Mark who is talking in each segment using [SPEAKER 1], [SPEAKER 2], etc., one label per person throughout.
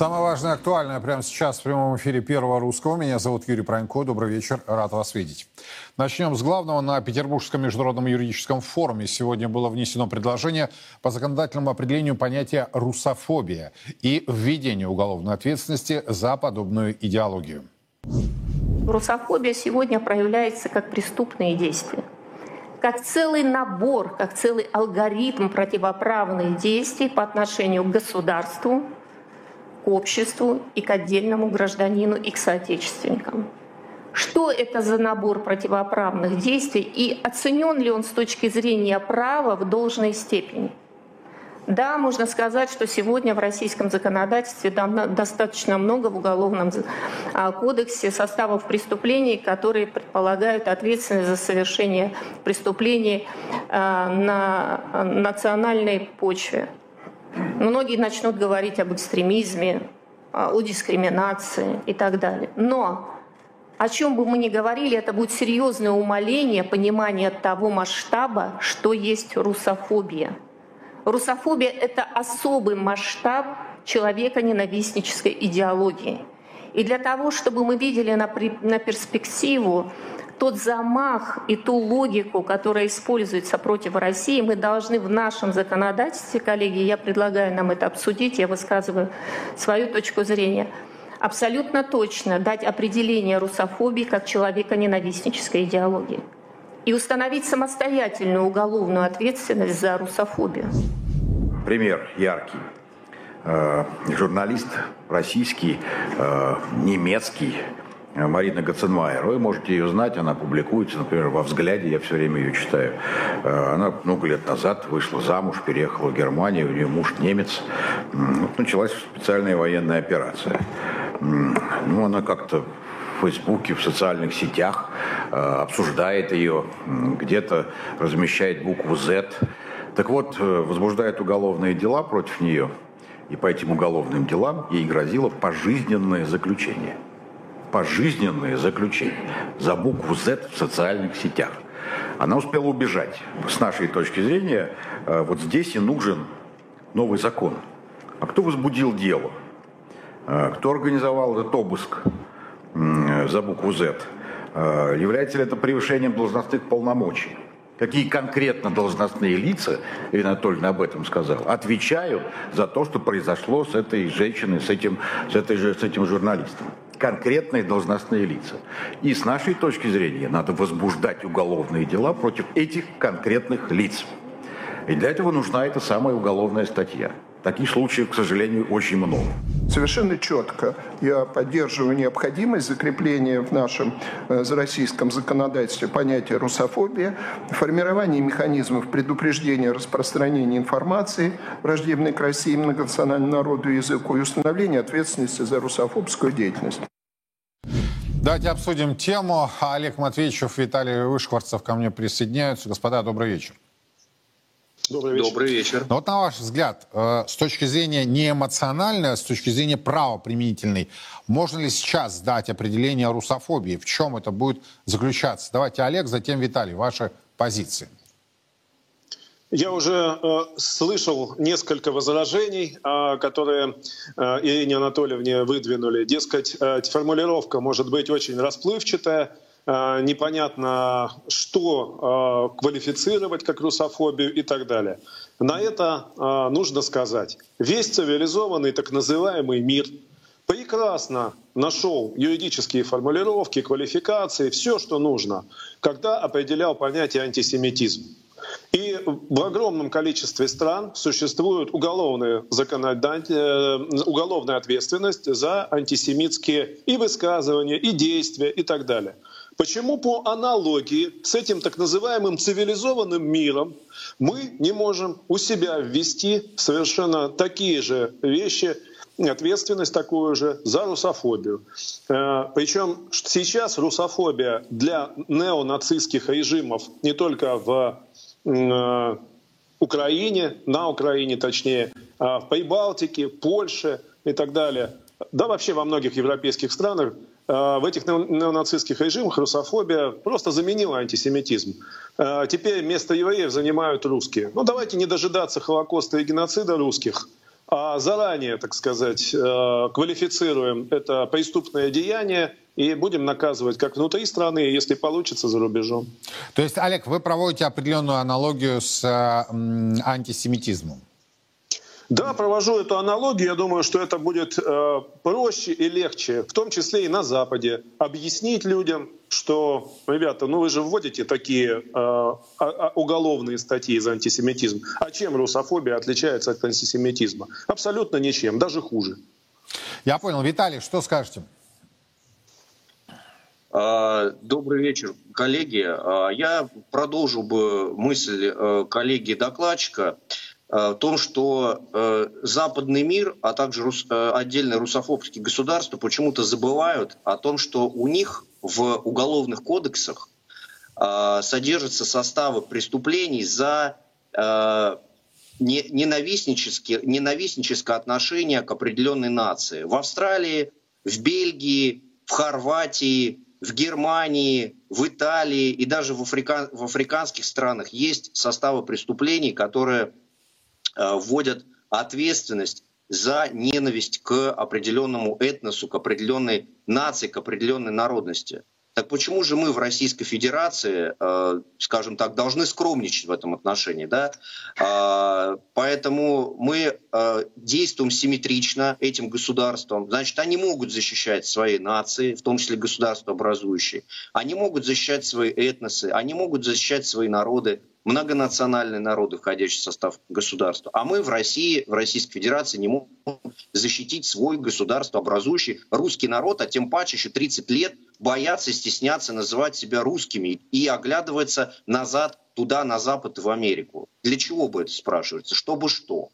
[SPEAKER 1] Самое важное актуальное прямо сейчас в прямом эфире Первого Русского. Меня зовут Юрий Пронько. Добрый вечер. Рад вас видеть. Начнем с главного. На Петербургском международном юридическом форуме сегодня было внесено предложение по законодательному определению понятия «русофобия» и введению уголовной ответственности за подобную идеологию.
[SPEAKER 2] Русофобия сегодня проявляется как преступные действия как целый набор, как целый алгоритм противоправных действий по отношению к государству, к обществу и к отдельному гражданину и к соотечественникам. Что это за набор противоправных действий и оценен ли он с точки зрения права в должной степени? Да, можно сказать, что сегодня в российском законодательстве достаточно много в Уголовном а, кодексе составов преступлений, которые предполагают ответственность за совершение преступлений а, на национальной почве. Многие начнут говорить об экстремизме, о дискриминации и так далее. Но о чем бы мы ни говорили, это будет серьезное умаление понимания того масштаба, что есть русофобия. Русофобия – это особый масштаб человека ненавистнической идеологии. И для того, чтобы мы видели на, на перспективу тот замах и ту логику, которая используется против России, мы должны в нашем законодательстве, коллеги, я предлагаю нам это обсудить, я высказываю свою точку зрения, абсолютно точно дать определение русофобии как человека ненавистнической идеологии и установить самостоятельную уголовную ответственность за русофобию.
[SPEAKER 3] Пример яркий. Э, журналист российский, э, немецкий, Марина Гаценмайер. Вы можете ее знать, она публикуется, например, во «Взгляде», я все время ее читаю. Э, она много лет назад вышла замуж, переехала в Германию, у нее муж немец. Вот началась специальная военная операция. Ну, она как-то в Фейсбуке, в социальных сетях э, обсуждает ее, где-то размещает букву «З». Так вот, возбуждает уголовные дела против нее, и по этим уголовным делам ей грозило пожизненное заключение – пожизненное заключение за букву Z в социальных сетях. Она успела убежать. С нашей точки зрения, э, вот здесь и нужен новый закон. А кто возбудил дело? Э, кто организовал этот обыск за букву Z? Э, является ли это превышением должностных полномочий? Какие конкретно должностные лица, Ирина Анатольевна об этом сказала, отвечают за то, что произошло с этой женщиной, с этим, с этой, с этим журналистом? Конкретные должностные лица. И с нашей точки зрения надо возбуждать уголовные дела против этих конкретных лиц. И для этого нужна эта самая уголовная статья. Таких случаев, к сожалению, очень много.
[SPEAKER 4] Совершенно четко я поддерживаю необходимость закрепления в нашем э, российском законодательстве понятия русофобия, формирование механизмов предупреждения распространения информации, враждебной к России, многонациональному народу и языку, и установления ответственности за русофобскую деятельность.
[SPEAKER 1] Давайте обсудим тему. Олег Матвеевичев, Виталий Вышкварцев ко мне присоединяются. Господа, добрый вечер.
[SPEAKER 5] Добрый вечер. Добрый вечер.
[SPEAKER 1] Но вот на ваш взгляд, э, с точки зрения не эмоциональной, а с точки зрения правоприменительной, можно ли сейчас дать определение русофобии? В чем это будет заключаться? Давайте, Олег, затем Виталий, ваши позиции.
[SPEAKER 5] Я уже э, слышал несколько возражений, э, которые э, Ирине Анатольевне выдвинули. Дескать, э, формулировка может быть очень расплывчатая, непонятно, что э, квалифицировать как русофобию и так далее. На это э, нужно сказать. Весь цивилизованный так называемый мир прекрасно нашел юридические формулировки, квалификации, все, что нужно, когда определял понятие антисемитизм. И в огромном количестве стран существует уголовная, уголовная ответственность за антисемитские и высказывания, и действия, и так далее. Почему по аналогии с этим так называемым цивилизованным миром мы не можем у себя ввести совершенно такие же вещи, ответственность такую же за русофобию. Э, Причем сейчас русофобия для неонацистских режимов не только в э, Украине, на Украине точнее, а в Прибалтике, Польше и так далее, да вообще во многих европейских странах в этих неонацистских режимах русофобия просто заменила антисемитизм. Э, теперь место евреев занимают русские. Ну давайте не дожидаться Холокоста и геноцида русских, а заранее, так сказать, э, квалифицируем это преступное деяние и будем наказывать как внутри страны, если получится за рубежом.
[SPEAKER 1] То есть, Олег, вы проводите определенную аналогию с антисемитизмом?
[SPEAKER 5] Да, провожу эту аналогию. Я думаю, что это будет э, проще и легче, в том числе и на Западе, объяснить людям, что, ребята, ну вы же вводите такие э, а, а, уголовные статьи за антисемитизм. А чем русофобия отличается от антисемитизма? Абсолютно ничем, даже хуже.
[SPEAKER 1] Я понял. Виталий, что скажете?
[SPEAKER 6] А, добрый вечер, коллеги. Я продолжу бы мысль э, коллеги-докладчика. Э, в том, что э, западный мир, а также рус, э, отдельные русофобские государства почему-то забывают о том, что у них в уголовных кодексах содержатся составы преступлений за ненавистнические, ненавистническое отношение к определенной нации. В Австралии, в Бельгии, в Хорватии, в Германии, в Италии и даже в, африка... в африканских странах есть составы преступлений, которые вводят ответственность за ненависть к определенному этносу, к определенной нации, к определенной народности. Так почему же мы в Российской Федерации, э, скажем так, должны скромничать в этом отношении? Да? Э, поэтому мы э, действуем симметрично этим государствам. Значит, они могут защищать свои нации, в том числе государства образующие. Они могут защищать свои этносы, они могут защищать свои народы многонациональные народы, входящие в состав государства. А мы в России, в Российской Федерации не можем защитить свой государство, образующий русский народ, а тем паче еще 30 лет боятся, стесняться называть себя русскими и оглядываться назад туда, на Запад и в Америку. Для чего бы это спрашивается? Чтобы что?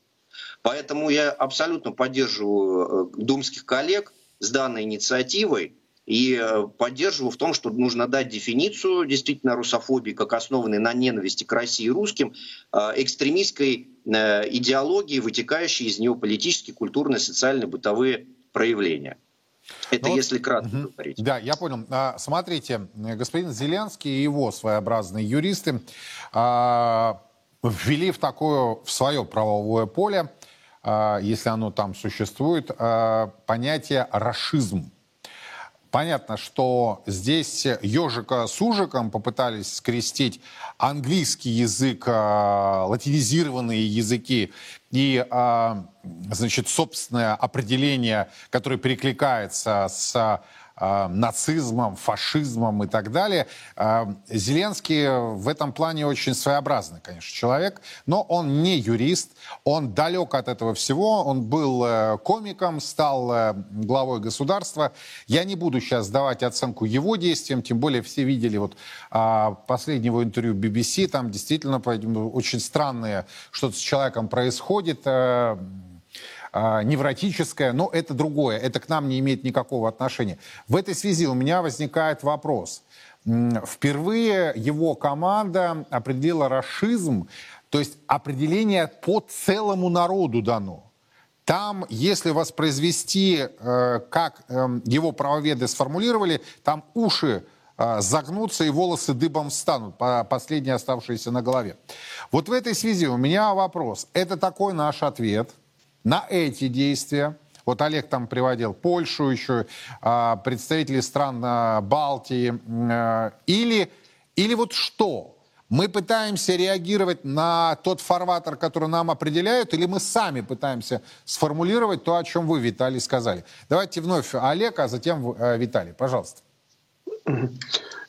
[SPEAKER 6] Поэтому я абсолютно поддерживаю э, думских коллег с данной инициативой. И э, поддерживаю в том, что нужно дать дефиницию действительно русофобии, как основанной на ненависти к России и русским, э, экстремистской э, идеологии, вытекающей из нее политические, культурные, социальные, бытовые проявления. Это ну, если кратко угу. говорить.
[SPEAKER 1] Да, я понял. А, смотрите, господин Зеленский и его своеобразные юристы а, ввели в такое, в свое правовое поле, а, если оно там существует, понятие «рашизм». Понятно, что здесь ежика с ужиком попытались скрестить английский язык, а, латинизированные языки. И, а, значит, собственное определение, которое перекликается с э, нацизмом, фашизмом и так далее. Э, Зеленский в этом плане очень своеобразный, конечно, человек, но он не юрист, он далек от этого всего, он был э, комиком, стал э, главой государства. Я не буду сейчас давать оценку его действиям, тем более все видели вот э, последнего интервью BBC, там действительно очень странное что-то с человеком происходит. Э, э, невротическое, но это другое, это к нам не имеет никакого отношения. В этой связи у меня возникает вопрос. Впервые его команда определила расизм, то есть определение по целому народу дано. Там, если воспроизвести, э, как э, его правоведы сформулировали, там уши э, загнутся и волосы дыбом встанут, последние оставшиеся на голове. Вот в этой связи у меня вопрос. Это такой наш ответ – на эти действия. Вот Олег там приводил Польшу еще, а, представители стран а, Балтии. А, или, или вот что? Мы пытаемся реагировать на тот фарватер, который нам определяют, или мы сами пытаемся сформулировать то, о чем вы, Виталий, сказали. Давайте вновь Олег, а затем Виталий. Пожалуйста.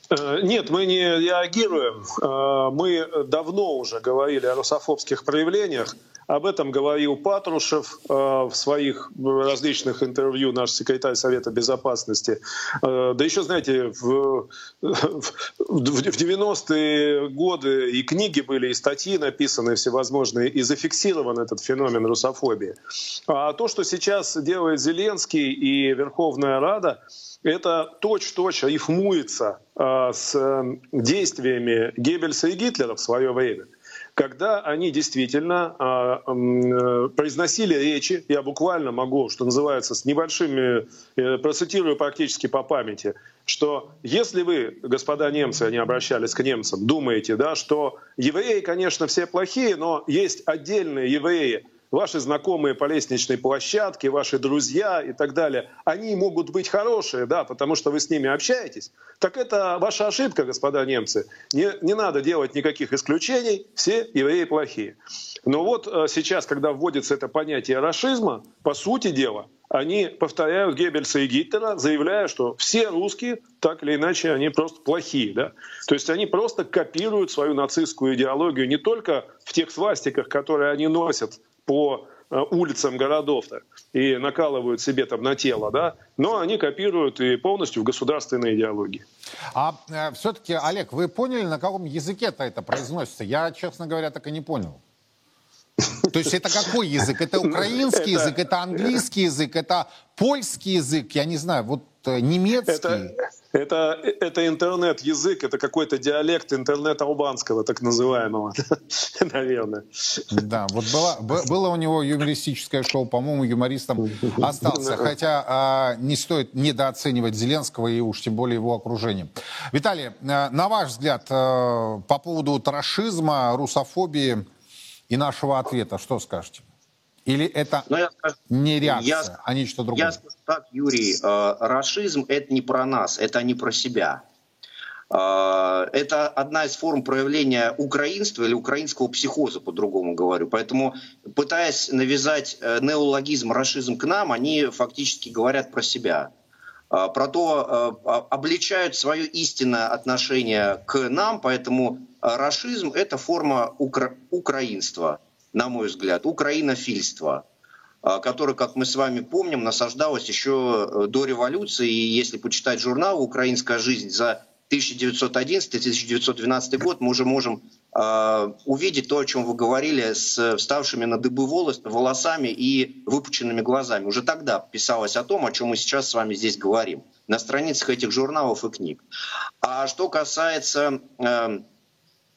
[SPEAKER 5] Э, нет, мы не реагируем. Э, мы давно уже говорили о русофобских проявлениях. Об этом говорил Патрушев э, в своих различных интервью, наш секретарь Совета Безопасности. Да еще, знаете, в, в 90-е годы и книги были, и статьи написаны всевозможные, и зафиксирован этот феномен русофобии. А то, что сейчас делает Зеленский и Верховная Рада, это точь-точь рифмуется э, с действиями Геббельса и Гитлера в свое время когда они действительно а, э, произносили речи, я буквально могу, что называется, с небольшими, э, процитирую практически по памяти, что если вы, господа немцы, они обращались к немцам, думаете, да, что евреи, конечно, все плохие, но есть отдельные евреи, ваши знакомые по лестничной площадке, ваши друзья и так далее, они могут быть хорошие, да, потому что вы с ними общаетесь, так это ваша ошибка, господа немцы. Не, не надо делать никаких исключений, все евреи плохие. Но вот э, сейчас, когда вводится это понятие расизма, по сути дела, они повторяют Геббельса и Гитлера, заявляя, что все русские, так или иначе, они просто плохие. Да? То есть они просто копируют свою нацистскую идеологию не только в тех свастиках, которые они носят по э, улицам городов-то и накалывают себе там на тело, да, но они копируют и полностью в государственной идеологии.
[SPEAKER 1] А э, все-таки, Олег, вы поняли, на каком языке-то это произносится? Я, честно говоря, так и не понял. То есть это какой язык? Это украинский язык, это английский язык, это польский язык, я не знаю, вот э, немецкий.
[SPEAKER 5] Это, это, это интернет-язык, это какой-то диалект интернет-албанского, так называемого, наверное.
[SPEAKER 1] Да, вот было, было у него юмористическое шоу, по-моему, юмористом остался. Хотя а, не стоит недооценивать Зеленского и уж тем более его окружение. Виталий, э, на ваш взгляд, э, по поводу тарашизма, русофобии, и нашего ответа, что скажете? Или это Но ну, я скажу, не реакция, я, а нечто другое?
[SPEAKER 6] Я скажу так, Юрий, э, расизм – это не про нас, это не про себя. Э, это одна из форм проявления украинства или украинского психоза, по-другому говорю. Поэтому, пытаясь навязать э, неологизм, расизм к нам, они фактически говорят про себя. Э, про то, э, обличают свое истинное отношение к нам, поэтому расизм – это форма укра украинства, на мой взгляд, украинофильства, э, которое, как мы с вами помним, насаждалось еще до революции. И если почитать журнал «Украинская жизнь» за 1911-1912 год, мы уже можем э, увидеть то, о чем вы говорили, с вставшими на дыбы волос, волосами и выпученными глазами. Уже тогда писалось о том, о чем мы сейчас с вами здесь говорим, на страницах этих журналов и книг. А что касается, э,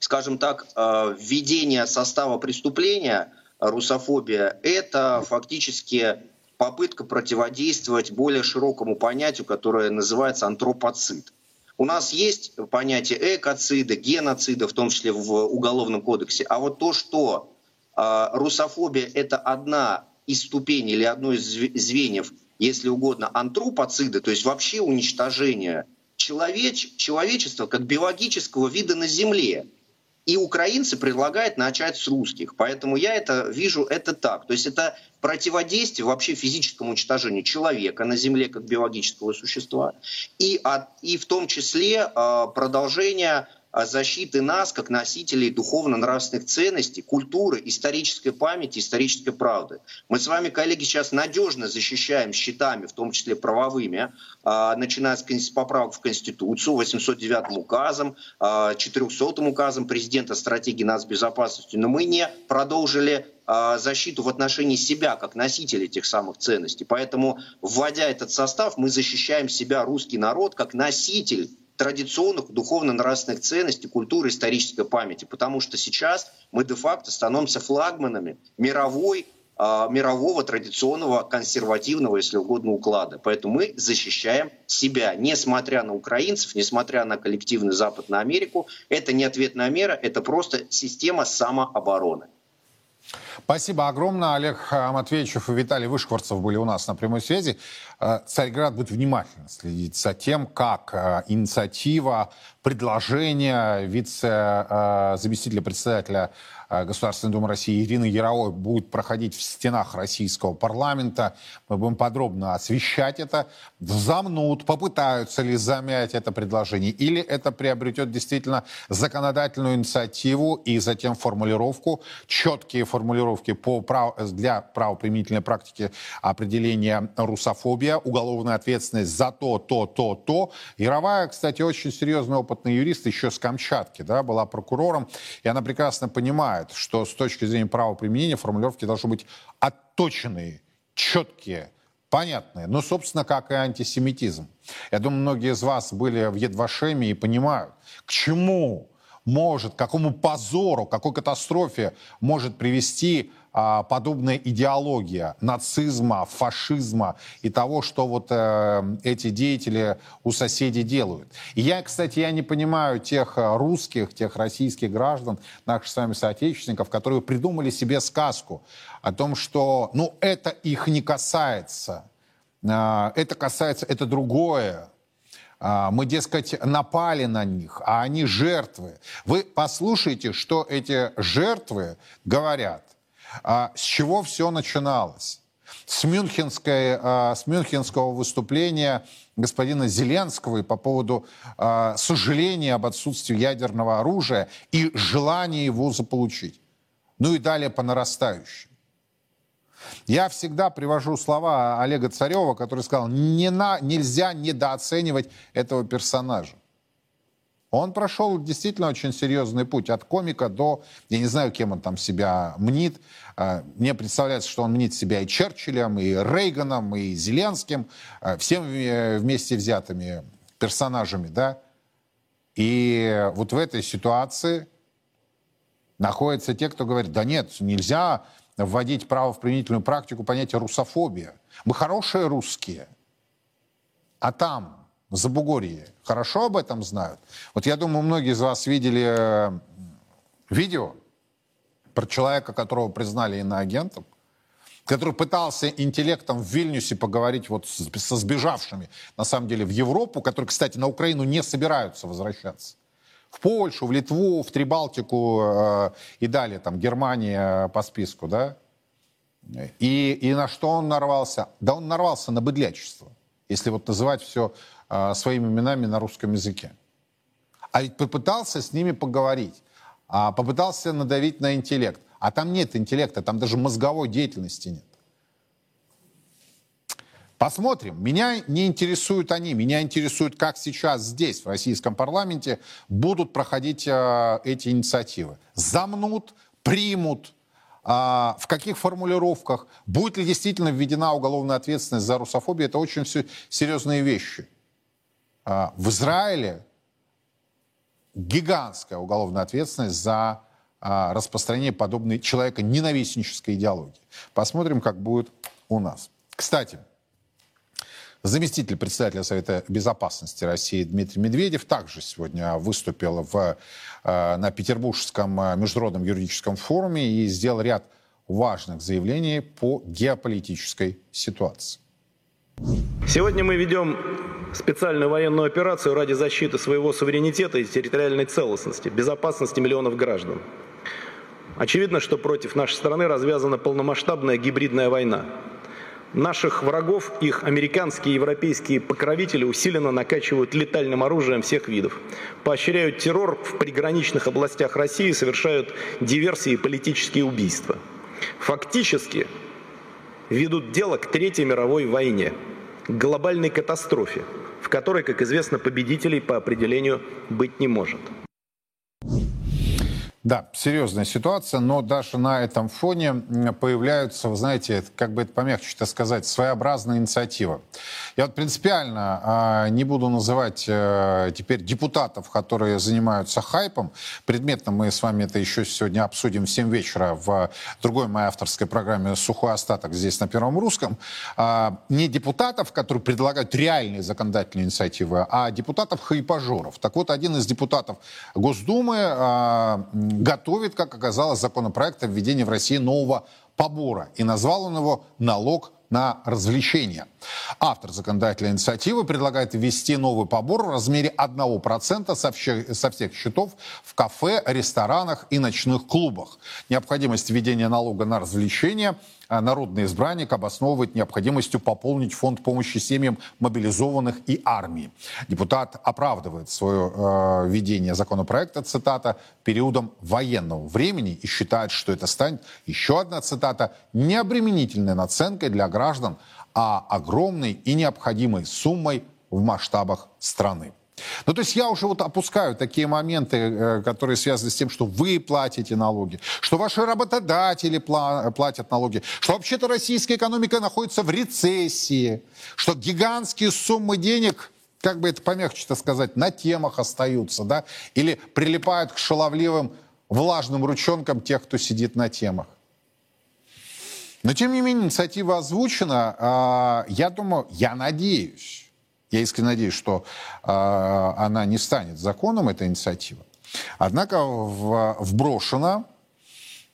[SPEAKER 6] скажем так, э, введения состава преступления, русофобия, это фактически попытка противодействовать более широкому понятию, которое называется антропоцид. У нас есть понятие экоцида, геноцида, в том числе в Уголовном кодексе. А вот то, что э, русофобия – это одна из ступеней или одно из звеньев, если угодно, антропоцида, то есть вообще уничтожение человеч, человечества как биологического вида на Земле – и украинцы предлагают начать с русских. Поэтому я это вижу это так. То есть это противодействие вообще физическому уничтожению человека на Земле как биологического существа. И, от, и в том числе э, продолжение защиты нас как носителей духовно-нравственных ценностей, культуры, исторической памяти, исторической правды. Мы с вами, коллеги, сейчас надежно защищаем щитами, в том числе правовыми, а, начиная с поправок в Конституцию, 809 указом, 400 а, указом президента стратегии нацбезопасности, но мы не продолжили а, защиту в отношении себя как носителя этих самых ценностей. Поэтому, вводя этот состав, мы защищаем себя, русский народ, как носитель традиционных духовно-нравственных ценностей, культуры, исторической памяти. Потому что сейчас мы де-факто становимся флагманами мировой а, мирового традиционного консервативного, если угодно, уклада. Поэтому мы защищаем себя, несмотря на украинцев, несмотря на коллективный Запад на Америку. Это не ответная мера, это просто система самообороны.
[SPEAKER 1] Спасибо огромное. Олег Матвеевичев и Виталий Вышкварцев были у нас на прямой связи. Э, Царьград будет внимательно следить за тем, как э, инициатива, предложение вице-заместителя председателя Э, Государственной Думы России Ирины Яровой будет проходить в стенах российского парламента. Мы будем подробно освещать это. Замнут, попытаются ли замять это предложение, или это приобретет действительно законодательную инициативу и затем формулировку, четкие формулировки по прав... для правоприменительной практики определения русофобия, уголовная ответственность за то, то, то, то. Яровая, кстати, очень серьезный опытный юрист, еще с Камчатки, да, была прокурором, и она прекрасно понимает, понимает, что с точки зрения правоприменения формулировки должны быть отточенные, четкие, понятные. Ну, собственно, как и антисемитизм. Я думаю, многие из вас были в Едвашеме и понимают, к чему может, к какому позору, какой катастрофе может привести подобная идеология нацизма, фашизма и того, что вот э, эти деятели у соседей делают. И я, кстати, я не понимаю тех э, русских, тех российских граждан, наших с вами соотечественников, которые придумали себе сказку о том, что, ну, это их не касается, э, это касается, это другое, а, мы, дескать, напали на них, а они жертвы. Вы послушайте, что эти жертвы говорят. А, с чего все начиналось? С, мюнхенской, а, с мюнхенского выступления господина Зеленского и по поводу сожаления об отсутствии ядерного оружия и желания его заполучить. Ну и далее по нарастающей. Я всегда привожу слова Олега Царева, который сказал, не на, нельзя недооценивать этого персонажа. Он прошел действительно очень серьезный путь от комика до, я не знаю, кем он там себя мнит. А, мне представляется, что он мнит себя и Черчиллем, и Рейганом, и Зеленским, а, всем вместе взятыми персонажами, да. И вот в этой ситуации находятся те, кто говорит, да нет, нельзя вводить право в применительную практику понятие русофобия. Мы хорошие русские, а там, в Забугорье, хорошо об этом знают. Вот я думаю, многие из вас видели э, видео про человека, которого признали иноагентом, который пытался интеллектом в Вильнюсе поговорить вот со сбежавшими, на самом деле, в Европу, которые, кстати, на Украину не собираются возвращаться в Польшу, в Литву, в Трибалтику э, и далее, там, Германия по списку, да? И, и на что он нарвался? Да он нарвался на быдлячество, если вот называть все э, своими именами на русском языке. А ведь попытался с ними поговорить, а попытался надавить на интеллект. А там нет интеллекта, там даже мозговой деятельности нет. Посмотрим. Меня не интересуют они. Меня интересует, как сейчас здесь, в российском парламенте, будут проходить э, эти инициативы. Замнут, примут, э, в каких формулировках, будет ли действительно введена уголовная ответственность за русофобию, это очень все серьезные вещи. Э, в Израиле гигантская уголовная ответственность за э, распространение подобной человека ненавистнической идеологии. Посмотрим, как будет у нас. Кстати, Заместитель председателя Совета Безопасности России Дмитрий Медведев также сегодня выступил в, э, на Петербургском международном юридическом форуме и сделал ряд важных заявлений по геополитической ситуации.
[SPEAKER 7] Сегодня мы ведем специальную военную операцию ради защиты своего суверенитета и территориальной целостности, безопасности миллионов граждан. Очевидно, что против нашей страны развязана полномасштабная гибридная война. Наших врагов, их американские и европейские покровители усиленно накачивают летальным оружием всех видов, поощряют террор в приграничных областях России, совершают диверсии и политические убийства. Фактически ведут дело к Третьей мировой войне, глобальной катастрофе, в которой, как известно, победителей по определению быть не может.
[SPEAKER 1] Да, серьезная ситуация, но даже на этом фоне появляются, вы знаете, как бы это помягче сказать, своеобразная инициатива. Я вот принципиально э, не буду называть э, теперь депутатов, которые занимаются хайпом. Предметно мы с вами это еще сегодня обсудим в 7 вечера в другой моей авторской программе «Сухой остаток» здесь на Первом Русском. Э, не депутатов, которые предлагают реальные законодательные инициативы, а депутатов-хайпажоров. Так вот, один из депутатов Госдумы э, готовит, как оказалось, законопроект о введении в России нового побора. И назвал он его «налог на развлечения. Автор законодательной инициативы предлагает ввести новый побор в размере 1% со всех, со всех счетов в кафе, ресторанах и ночных клубах. Необходимость введения налога на развлечения народный избранник обосновывает необходимостью пополнить фонд помощи семьям мобилизованных и армии. Депутат оправдывает свое э, введение законопроекта, цитата, периодом военного времени и считает, что это станет, еще одна цитата, необременительной наценкой для граждан, а огромной и необходимой суммой в масштабах страны. Ну, то есть я уже вот опускаю такие моменты, э, которые связаны с тем, что вы платите налоги, что ваши работодатели платят налоги, что вообще-то российская экономика находится в рецессии, что гигантские суммы денег как бы это помягче сказать, на темах остаются, да, или прилипают к шаловливым влажным ручонкам тех, кто сидит на темах. Но, тем не менее, инициатива озвучена. А, я думаю, я надеюсь, я искренне надеюсь, что а, она не станет законом, эта инициатива. Однако вброшена.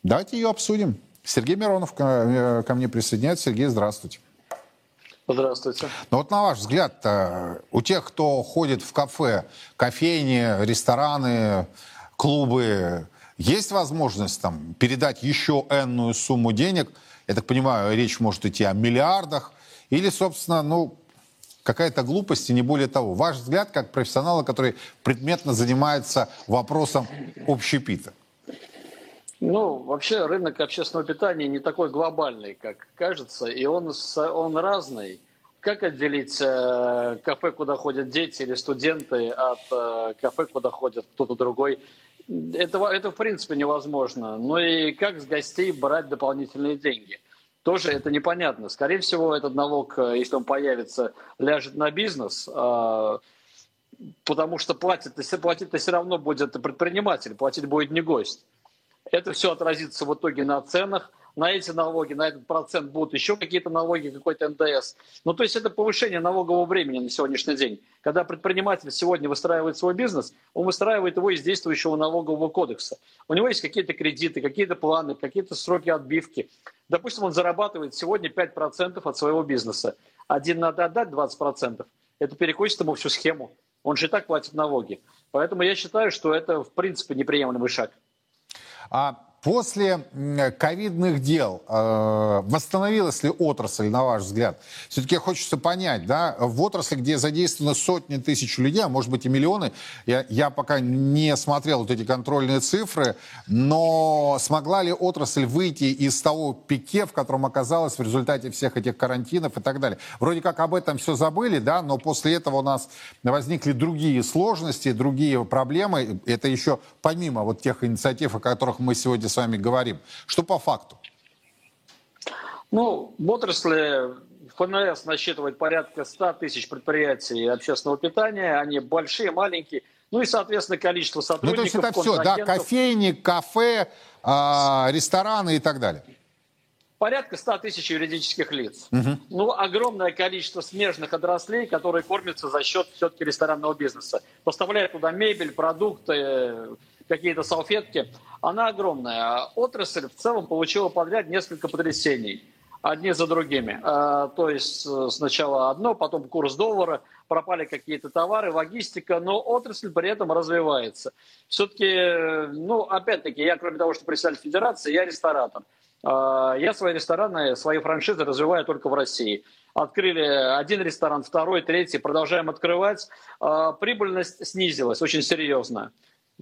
[SPEAKER 1] Давайте ее обсудим. Сергей Миронов ко, э, ко мне присоединяется. Сергей, здравствуйте.
[SPEAKER 8] Здравствуйте.
[SPEAKER 1] Но вот на ваш взгляд, у тех, кто ходит в кафе, кофейни, рестораны, клубы, есть возможность там передать еще энную сумму денег? Я так понимаю, речь может идти о миллиардах. Или, собственно, ну, какая-то глупость и не более того. Ваш взгляд как профессионала, который предметно занимается вопросом общепита?
[SPEAKER 8] Ну, вообще рынок общественного питания не такой глобальный, как кажется, и он, он разный. Как отделить э, кафе, куда ходят дети или студенты, от э, кафе, куда ходит кто-то другой? Это, это в принципе невозможно. Ну и как с гостей брать дополнительные деньги? Тоже это непонятно. Скорее всего, этот налог, э, если он появится, ляжет на бизнес, э, потому что платит, платить-то все равно будет предприниматель, платить будет не гость. Это все отразится в итоге на ценах, на эти налоги, на этот процент будут еще какие-то налоги, какой-то НДС. Ну, то есть это повышение налогового времени на сегодняшний день. Когда предприниматель сегодня выстраивает свой бизнес, он выстраивает его из действующего налогового кодекса. У него есть какие-то кредиты, какие-то планы, какие-то сроки отбивки. Допустим, он зарабатывает сегодня 5% от своего бизнеса. Один надо отдать 20%. Это перекосит ему всю схему. Он же и так платит налоги. Поэтому я считаю, что это в принципе неприемлемый шаг.
[SPEAKER 1] А После ковидных дел э, восстановилась ли отрасль, на ваш взгляд? Все-таки хочется понять, да, в отрасли, где задействованы сотни тысяч людей, а может быть и миллионы, я, я пока не смотрел вот эти контрольные цифры, но смогла ли отрасль выйти из того пике, в котором оказалась в результате всех этих карантинов и так далее? Вроде как об этом все забыли, да, но после этого у нас возникли другие сложности, другие проблемы. Это еще помимо вот тех инициатив, о которых мы сегодня с вами говорим. Что по факту?
[SPEAKER 8] Ну, в отрасли ФНС насчитывает порядка 100 тысяч предприятий общественного питания. Они большие, маленькие. Ну и, соответственно, количество сотрудников.
[SPEAKER 1] Ну, то есть это все, да, кофейни, кафе, э, рестораны и так далее.
[SPEAKER 8] Порядка 100 тысяч юридических лиц. Угу. Ну, огромное количество смежных отраслей, которые кормятся за счет все-таки ресторанного бизнеса. Поставляют туда мебель, продукты, какие-то салфетки, она огромная. Отрасль в целом получила подряд несколько потрясений одни за другими. А, то есть э, сначала одно, потом курс доллара, пропали какие-то товары, логистика, но отрасль при этом развивается. Все-таки, э, ну, опять-таки, я, кроме того, что председатель федерации, я ресторатор. А, я свои рестораны, свои франшизы развиваю только в России. Открыли один ресторан, второй, третий, продолжаем открывать. А, прибыльность снизилась очень серьезно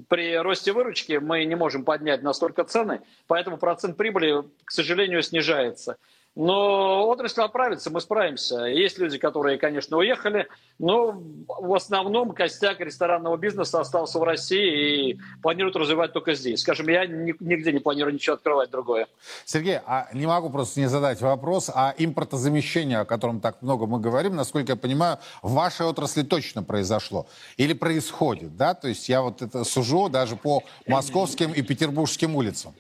[SPEAKER 8] при росте выручки мы не можем поднять настолько цены, поэтому процент прибыли, к сожалению, снижается. Но отрасль отправится, мы справимся. Есть люди, которые, конечно, уехали, но в основном костяк ресторанного бизнеса остался в России и планируют развивать только здесь. Скажем, я нигде не планирую ничего открывать другое.
[SPEAKER 1] Сергей, а не могу просто не задать вопрос, а импортозамещение, о котором так много мы говорим, насколько я понимаю, в вашей отрасли точно произошло или происходит, да? То есть я вот это сужу даже по московским и петербургским улицам.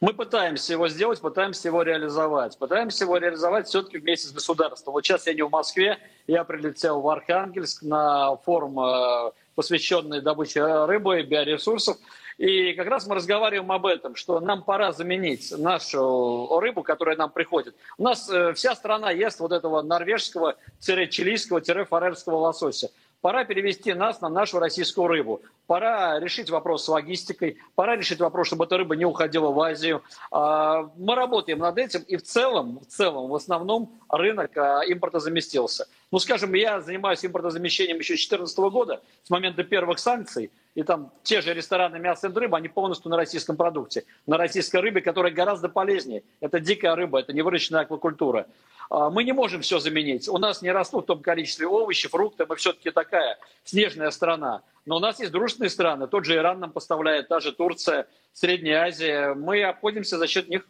[SPEAKER 8] Мы пытаемся его сделать, пытаемся его реализовать. Пытаемся его реализовать все-таки вместе с государством. Вот сейчас я не в Москве, я прилетел в Архангельск на форум, э, посвященный добыче рыбы и биоресурсов. И как раз мы разговариваем об этом, что нам пора заменить нашу рыбу, которая нам приходит. У нас э, вся страна ест вот этого норвежского-чилийского-фарерского лосося. Пора перевести нас на нашу российскую рыбу. Пора решить вопрос с логистикой. Пора решить вопрос, чтобы эта рыба не уходила в Азию. А, мы работаем над этим, и в целом, в целом, в основном рынок а, импорта заместился. Ну, скажем, я занимаюсь импортозамещением еще с 2014 года, с момента первых санкций, и там те же рестораны мяса и рыба, они полностью на российском продукте, на российской рыбе, которая гораздо полезнее. Это дикая рыба, это невыращенная аквакультура. А, мы не можем все заменить. У нас не растут в том количестве овощи, фрукты. Мы все-таки такая снежная страна. Но у нас есть дружественные страны. Тот же Иран нам поставляет, та же Турция, Средняя Азия. Мы обходимся за счет них.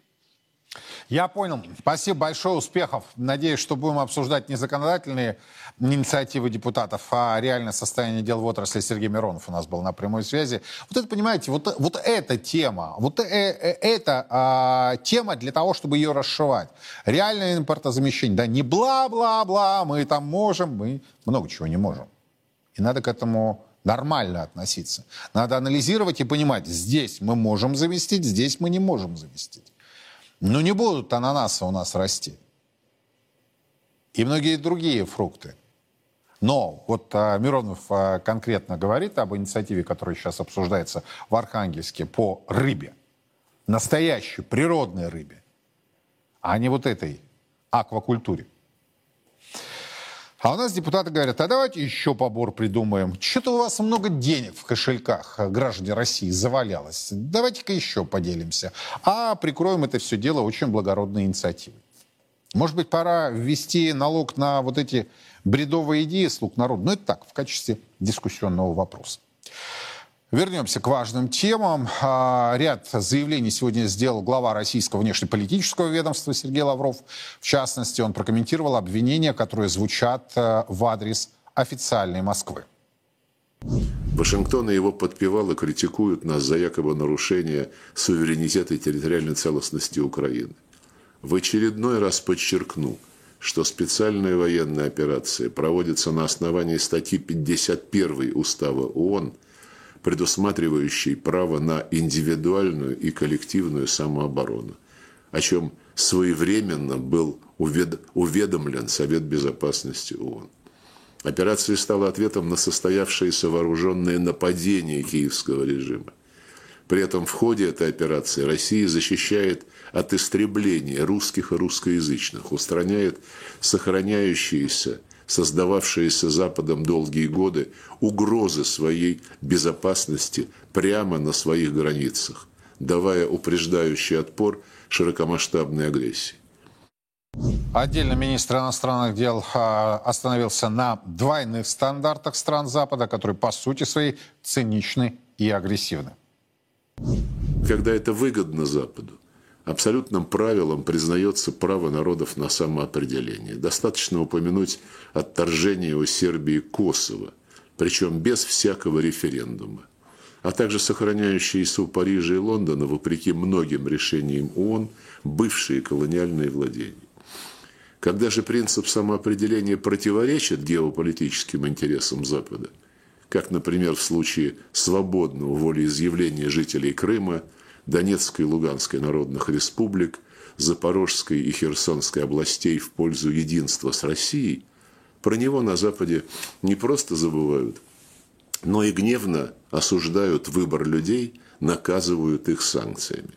[SPEAKER 1] Я понял. Спасибо большое, успехов. Надеюсь, что будем обсуждать не законодательные инициативы депутатов, а реальное состояние дел в отрасли. Сергей Миронов у нас был на прямой связи. Вот это, понимаете, вот, вот эта тема, вот э, э, эта э, тема для того, чтобы ее расшивать. Реальное импортозамещение, да, не бла-бла-бла, мы там можем, мы много чего не можем. И надо к этому нормально относиться. Надо анализировать и понимать, здесь мы можем заместить, здесь мы не можем заместить. Но не будут ананасы у нас расти. И многие другие фрукты. Но вот а, Миронов а, конкретно говорит об инициативе, которая сейчас обсуждается в Архангельске по рыбе. Настоящей, природной рыбе. А не вот этой аквакультуре. А у нас депутаты говорят, а давайте еще побор придумаем. Что-то у вас много денег в кошельках граждане России завалялось. Давайте-ка еще поделимся. А прикроем это все дело очень благородной инициативой. Может быть, пора ввести налог на вот эти бредовые идеи слуг народа. Но это так, в качестве дискуссионного вопроса. Вернемся к важным темам. А, ряд заявлений сегодня сделал глава российского внешнеполитического ведомства Сергей Лавров. В частности, он прокомментировал обвинения, которые звучат э, в адрес официальной Москвы.
[SPEAKER 9] Вашингтон и его подпевалы критикуют нас за якобы нарушение суверенитета и территориальной целостности Украины. В очередной раз подчеркну, что специальная военная операция проводится на основании статьи 51 Устава ООН – предусматривающий право на индивидуальную и коллективную самооборону, о чем своевременно был уведомлен Совет Безопасности ООН. Операция стала ответом на состоявшееся вооруженное нападение киевского режима. При этом в ходе этой операции Россия защищает от истребления русских и русскоязычных, устраняет сохраняющиеся создававшиеся Западом долгие годы, угрозы своей безопасности прямо на своих границах, давая упреждающий отпор широкомасштабной агрессии.
[SPEAKER 1] Отдельно министр иностранных дел а, остановился на двойных стандартах стран Запада, которые по сути своей циничны и агрессивны.
[SPEAKER 9] Когда это выгодно Западу, абсолютным правилом признается право народов на самоопределение. Достаточно упомянуть отторжение у Сербии Косово, причем без всякого референдума, а также сохраняющиеся у Парижа и Лондона, вопреки многим решениям ООН, бывшие колониальные владения. Когда же принцип самоопределения противоречит геополитическим интересам Запада, как, например, в случае свободного волеизъявления жителей Крыма – Донецкой и Луганской народных республик, Запорожской и Херсонской областей в пользу единства с Россией, про него на Западе не просто забывают, но и гневно осуждают выбор людей, наказывают их санкциями.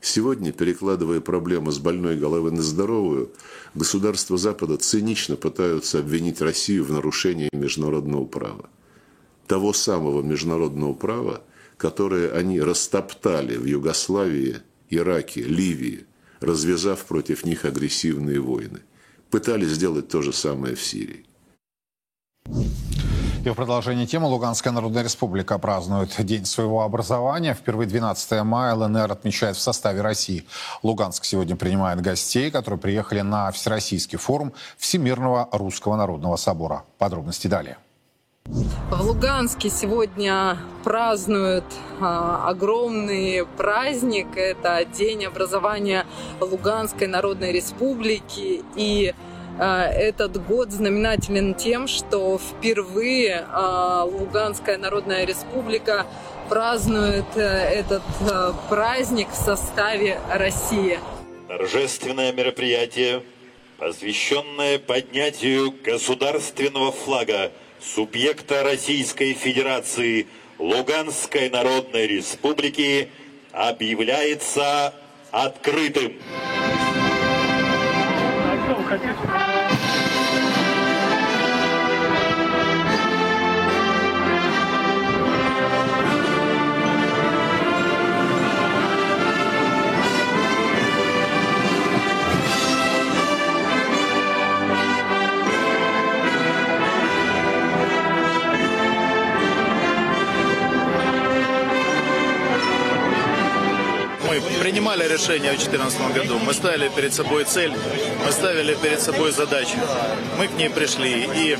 [SPEAKER 9] Сегодня, перекладывая проблему с больной головы на здоровую, государства Запада цинично пытаются обвинить Россию в нарушении международного права. Того самого международного права, которые они растоптали в Югославии, Ираке, Ливии, развязав против них агрессивные войны. Пытались сделать то же самое в Сирии.
[SPEAKER 1] И в продолжении темы Луганская Народная Республика празднует День своего образования. Впервые 12 мая ЛНР отмечает в составе России. Луганск сегодня принимает гостей, которые приехали на Всероссийский форум Всемирного Русского Народного Собора. Подробности далее.
[SPEAKER 10] В Луганске сегодня празднуют а, огромный праздник. Это День образования Луганской Народной Республики. И а, этот год знаменателен тем, что впервые а, Луганская Народная Республика празднует а, этот а, праздник в составе России.
[SPEAKER 11] Торжественное мероприятие, посвященное поднятию государственного флага субъекта Российской Федерации Луганской Народной Республики объявляется открытым.
[SPEAKER 12] Решения в 2014 году, мы ставили перед собой цель, мы ставили перед собой задачу. Мы к ней пришли. И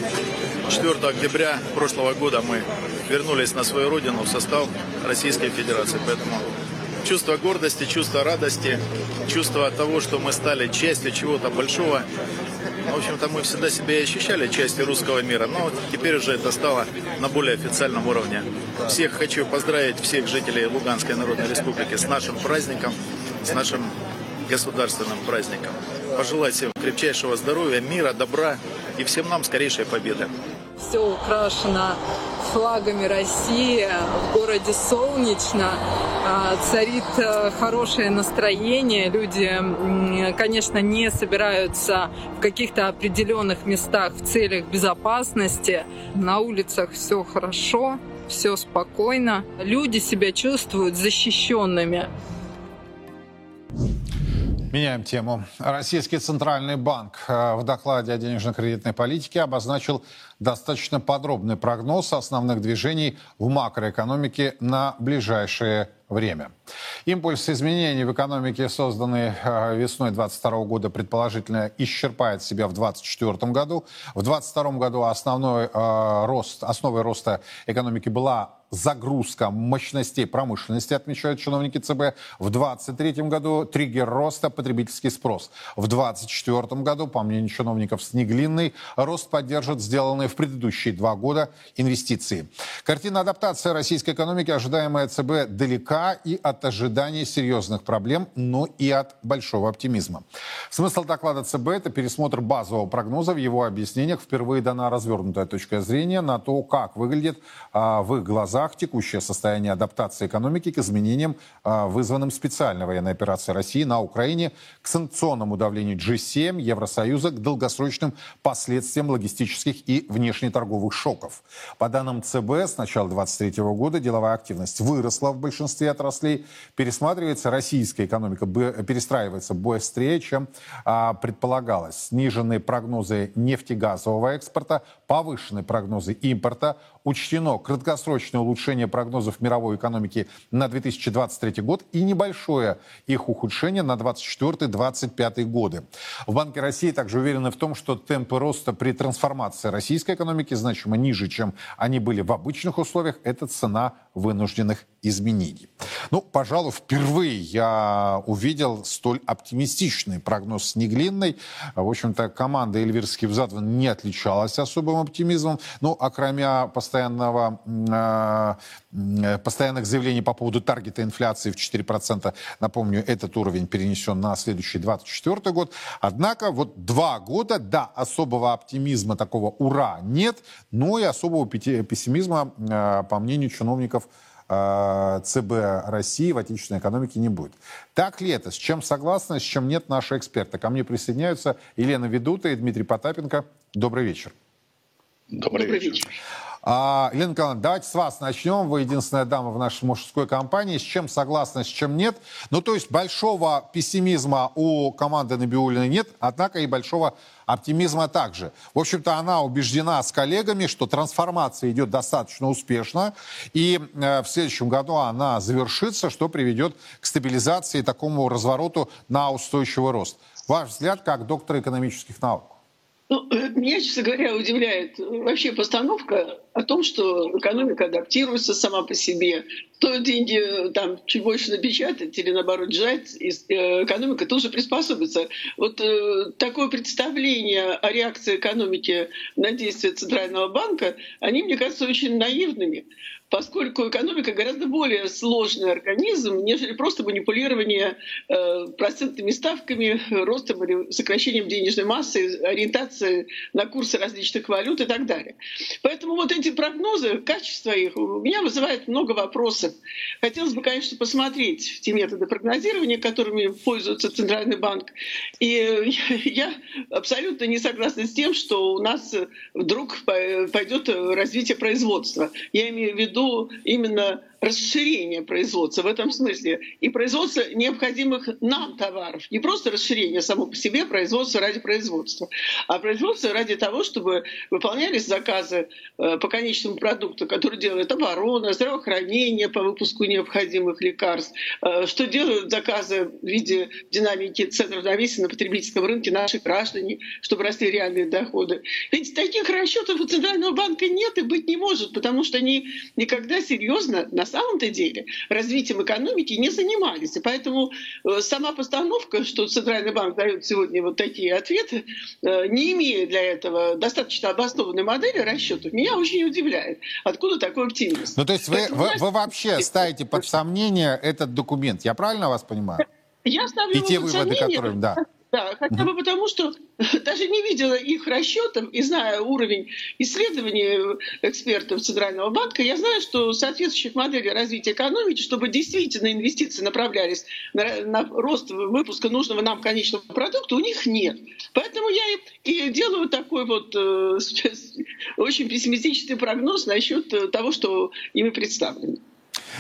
[SPEAKER 12] 4 октября прошлого года мы вернулись на свою родину в состав Российской Федерации. Поэтому чувство гордости, чувство радости, чувство того, что мы стали частью чего-то большого. В общем-то, мы всегда себя ощущали частью русского мира, но теперь уже это стало на более официальном уровне. Всех хочу поздравить, всех жителей Луганской Народной Республики с нашим праздником, с нашим государственным праздником. Пожелать всем крепчайшего здоровья, мира, добра и всем нам скорейшей победы.
[SPEAKER 10] Все украшено флагами России, в городе солнечно, а, царит э, хорошее настроение, люди, конечно, не собираются в каких-то определенных местах в целях безопасности, на улицах все хорошо, все спокойно, люди себя чувствуют защищенными.
[SPEAKER 1] Меняем тему. Российский Центральный банк э, в докладе о денежно-кредитной политике обозначил достаточно подробный прогноз основных движений в макроэкономике на ближайшее время. Импульс изменений в экономике, созданный э, весной 2022 года, предположительно исчерпает себя в 2024 году. В 2022 году основной э, рост, основой роста экономики была загрузка мощностей промышленности, отмечают чиновники ЦБ. В 2023 году триггер роста – потребительский спрос. В 2024 году, по мнению чиновников Снеглинный, рост поддержит сделанные в предыдущие два года инвестиции. Картина адаптации российской экономики, ожидаемая ЦБ, далека и от ожидания серьезных проблем, но и от большого оптимизма. Смысл доклада ЦБ – это пересмотр базового прогноза. В его объяснениях впервые дана развернутая точка зрения на то, как выглядит а, в их глазах глазах текущее состояние адаптации экономики к изменениям, а, вызванным специальной военной операцией России на Украине, к санкционному давлению G7, Евросоюза, к долгосрочным последствиям логистических и внешнеторговых шоков. По данным ЦБ, с начала 2023 года деловая активность выросла в большинстве отраслей. Пересматривается российская экономика, перестраивается быстрее, чем а, предполагалось. Сниженные прогнозы нефтегазового экспорта, повышенные прогнозы импорта, учтено краткосрочное улучшение прогнозов мировой экономики на 2023 год и небольшое их ухудшение на 2024-2025 годы. В Банке России также уверены в том, что темпы роста при трансформации российской экономики значимо ниже, чем они были в обычных условиях. Это цена вынужденных изменений. Ну, пожалуй, впервые я увидел столь оптимистичный прогноз Снеглинной. В общем-то, команда Эльвирский Взадван не отличалась особым оптимизмом. Ну, а кроме постоянного, э, постоянных заявлений по поводу таргета инфляции в 4%, напомню, этот уровень перенесен на следующий 24 год. Однако вот два года, да, особого оптимизма такого ура нет, но и особого пессимизма, э, по мнению чиновников, Э, ЦБ России в отечественной экономике не будет. Так ли это? С чем согласны, с чем нет наши эксперты? Ко мне присоединяются Елена Ведута и Дмитрий Потапенко. Добрый вечер.
[SPEAKER 13] Добрый, Добрый вечер.
[SPEAKER 1] А, Елена Николаевна, давайте с вас начнем. Вы единственная дама в нашей мужской компании. С чем согласны, с чем нет? Ну, то есть большого пессимизма у команды Набиулиной нет, однако и большого оптимизма также. В общем-то, она убеждена с коллегами, что трансформация идет достаточно успешно, и э, в следующем году она завершится, что приведет к стабилизации, такому развороту на устойчивый рост. Ваш взгляд как доктор экономических наук?
[SPEAKER 13] Ну, меня, честно говоря, удивляет вообще постановка о том, что экономика адаптируется сама по себе. То деньги там чуть больше напечатать или наоборот сжать, и э, экономика тоже приспособится. Вот э, такое представление о реакции экономики на действия Центрального банка, они, мне кажется, очень наивными поскольку экономика гораздо более сложный организм, нежели просто манипулирование э, процентными ставками, ростом или сокращением денежной массы, ориентацией на курсы различных валют и так далее. Поэтому вот эти прогнозы, качество их, у меня вызывает много вопросов. Хотелось бы, конечно, посмотреть те методы прогнозирования, которыми пользуется Центральный банк. И я абсолютно не согласна с тем, что у нас вдруг пойдет развитие производства. Я имею в виду виду именно расширение производства в этом смысле и производство необходимых нам товаров. Не просто расширение само по себе производства ради производства, а производства ради того, чтобы выполнялись заказы э, по конечному продукту, который делает оборона, здравоохранение по выпуску необходимых лекарств, э, что делают заказы в виде динамики цен равновесия на потребительском рынке наши граждане, чтобы росли реальные доходы. Ведь таких расчетов у Центрального банка нет и быть не может, потому что они никогда серьезно, на самом-то деле, развитием экономики не занимались. И поэтому э, сама постановка, что Центральный банк дает сегодня вот такие ответы, э, не имея для этого достаточно обоснованной модели расчетов, меня очень удивляет. Откуда такой оптимизм?
[SPEAKER 1] Ну, то есть вы, вы, вы вообще ставите под сомнение этот документ, я правильно вас понимаю?
[SPEAKER 13] Я ставлю
[SPEAKER 1] И те выводы, которые... Да.
[SPEAKER 13] Да, хотя бы потому, что даже не видела их расчетов и зная уровень исследований экспертов Центрального банка, я знаю, что соответствующих моделей развития экономики, чтобы действительно инвестиции направлялись на, на рост выпуска нужного нам конечного продукта, у них нет. Поэтому я и, и делаю такой вот э, очень пессимистический прогноз насчет того, что ими представлено.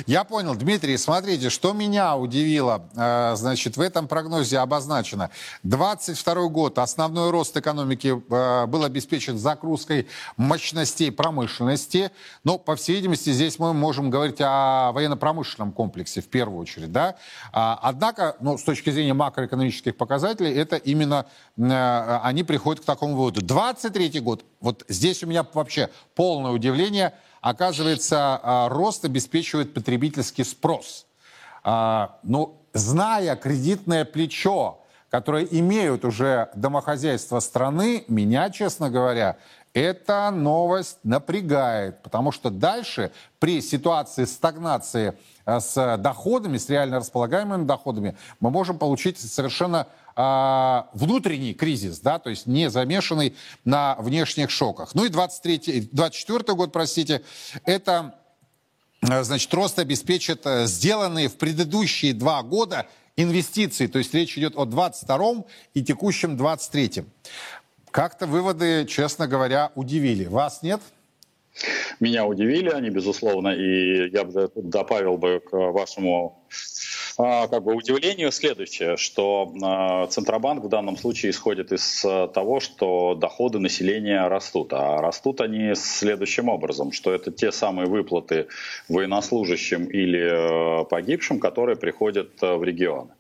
[SPEAKER 1] Я понял. Дмитрий, смотрите, что меня удивило, э, значит, в этом прогнозе обозначено. 22 год основной рост экономики э, был обеспечен загрузкой мощностей промышленности. Но, по всей видимости, здесь мы можем говорить о военно-промышленном комплексе в первую очередь. Да? А, однако, ну, с точки зрения макроэкономических показателей, это именно э, они приходят к такому выводу. 23 год, вот здесь у меня вообще полное удивление – Оказывается, а, рост обеспечивает потребительский спрос. А, ну, зная кредитное плечо, которое имеют уже домохозяйства страны, меня, честно говоря, эта новость напрягает, потому что дальше при ситуации стагнации а, с доходами, с реально располагаемыми доходами, мы можем получить совершенно внутренний кризис, да, то есть не замешанный на внешних шоках. Ну и 23, 24 год, простите, это, э, значит, рост обеспечит э, сделанные в предыдущие два года инвестиции, то есть речь идет о 22 и текущем 23 Как-то выводы, честно говоря, удивили. Вас нет?
[SPEAKER 14] Меня удивили они, безусловно, и я бы добавил бы к вашему а, как бы удивлению следующее, что а, Центробанк в данном случае исходит из а, того, что доходы населения растут. А растут они следующим образом, что это те самые выплаты военнослужащим или погибшим, которые приходят в регионы.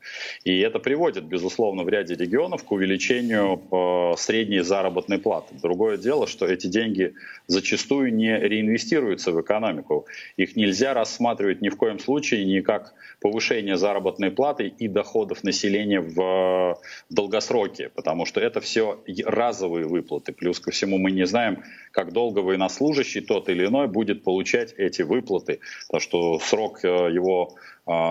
[SPEAKER 14] И это приводит, безусловно, в ряде регионов к увеличению средней заработной платы. Другое дело, что эти деньги зачастую не реинвестируются в экономику. Их нельзя рассматривать ни в коем случае не как повышение заработной платы и доходов населения в долгосроке, потому что это все разовые выплаты. Плюс ко всему мы не знаем, как долго военнослужащий тот или иной будет получать эти выплаты, потому что срок э, его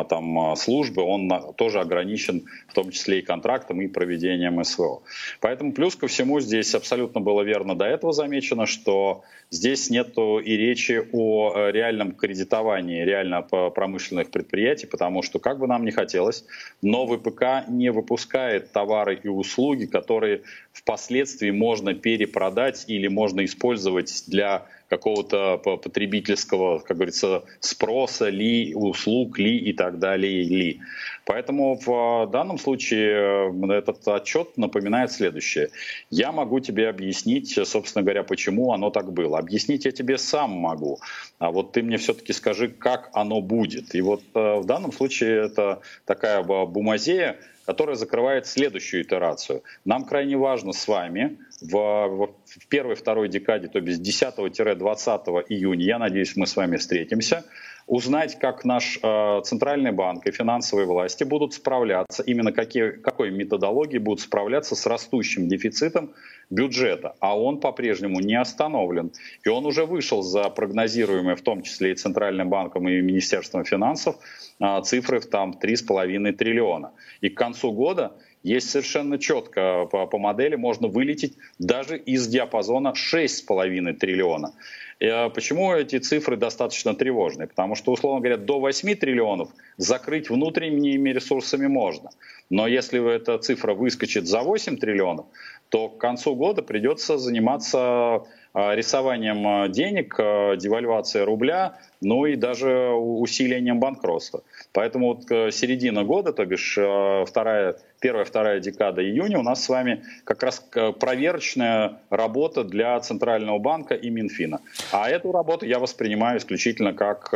[SPEAKER 14] там, а, службы, он тоже ограничен в том числе и контрактом, и проведением СВО. Поэтому плюс ко всему здесь абсолютно было верно до этого замечено, что здесь нет и речи о э, реальном кредитовании реально промышленных предприятий, потому что, как бы нам ни хотелось, новый ПК не выпускает товары и услуги, которые впоследствии можно перепродать или можно использовать для какого-то потребительского, как говорится, спроса ли, услуг ли и так далее ли. Поэтому в данном случае э, этот отчет напоминает следующее. Я могу тебе объяснить, собственно говоря, почему оно так было. Объяснить я тебе сам могу, а вот ты мне все-таки скажи, как оно будет. И вот э, в данном случае это такая бумазея, которая закрывает следующую итерацию. Нам крайне важно с вами в, в, в первой-второй декаде, то есть 10-20 июня, я надеюсь, мы с вами встретимся, узнать, как наш э, центральный банк и финансовые власти будут справляться, именно какие, какой методологией будут справляться с растущим дефицитом бюджета. А он по-прежнему не остановлен. И он уже вышел за прогнозируемые, в том числе и Центральным банком, и Министерством финансов, э, цифры в там 3,5 триллиона. И к концу года есть совершенно четко по, по модели можно вылететь даже из диапазона 6,5 триллиона. А почему эти цифры достаточно тревожные? Потому что, условно говоря, до 8 триллионов закрыть внутренними ресурсами можно. Но если эта цифра выскочит за 8 триллионов, то к концу года придется заниматься а, рисованием а, денег, девальвацией рубля, ну и даже усилением банкротства. Поэтому вот э, середина года, то бишь э, вторая, первая, вторая декада июня у нас с вами как раз э, проверочная работа для Центрального банка и Минфина. А эту работу я воспринимаю исключительно как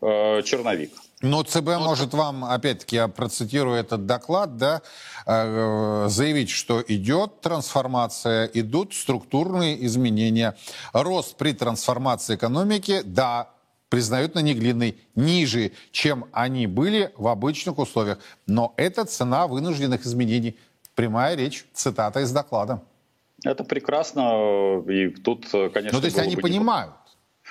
[SPEAKER 14] черновик.
[SPEAKER 1] Но ЦБ может вам, опять-таки, я процитирую этот доклад, да, заявить, что идет трансформация, идут структурные изменения. Рост при трансформации экономики, да, признают на Неглинной ниже, чем они были в обычных условиях. Но это цена вынужденных изменений. Прямая речь, цитата из доклада.
[SPEAKER 14] Это прекрасно, и тут, конечно...
[SPEAKER 1] Ну, то есть они понимают.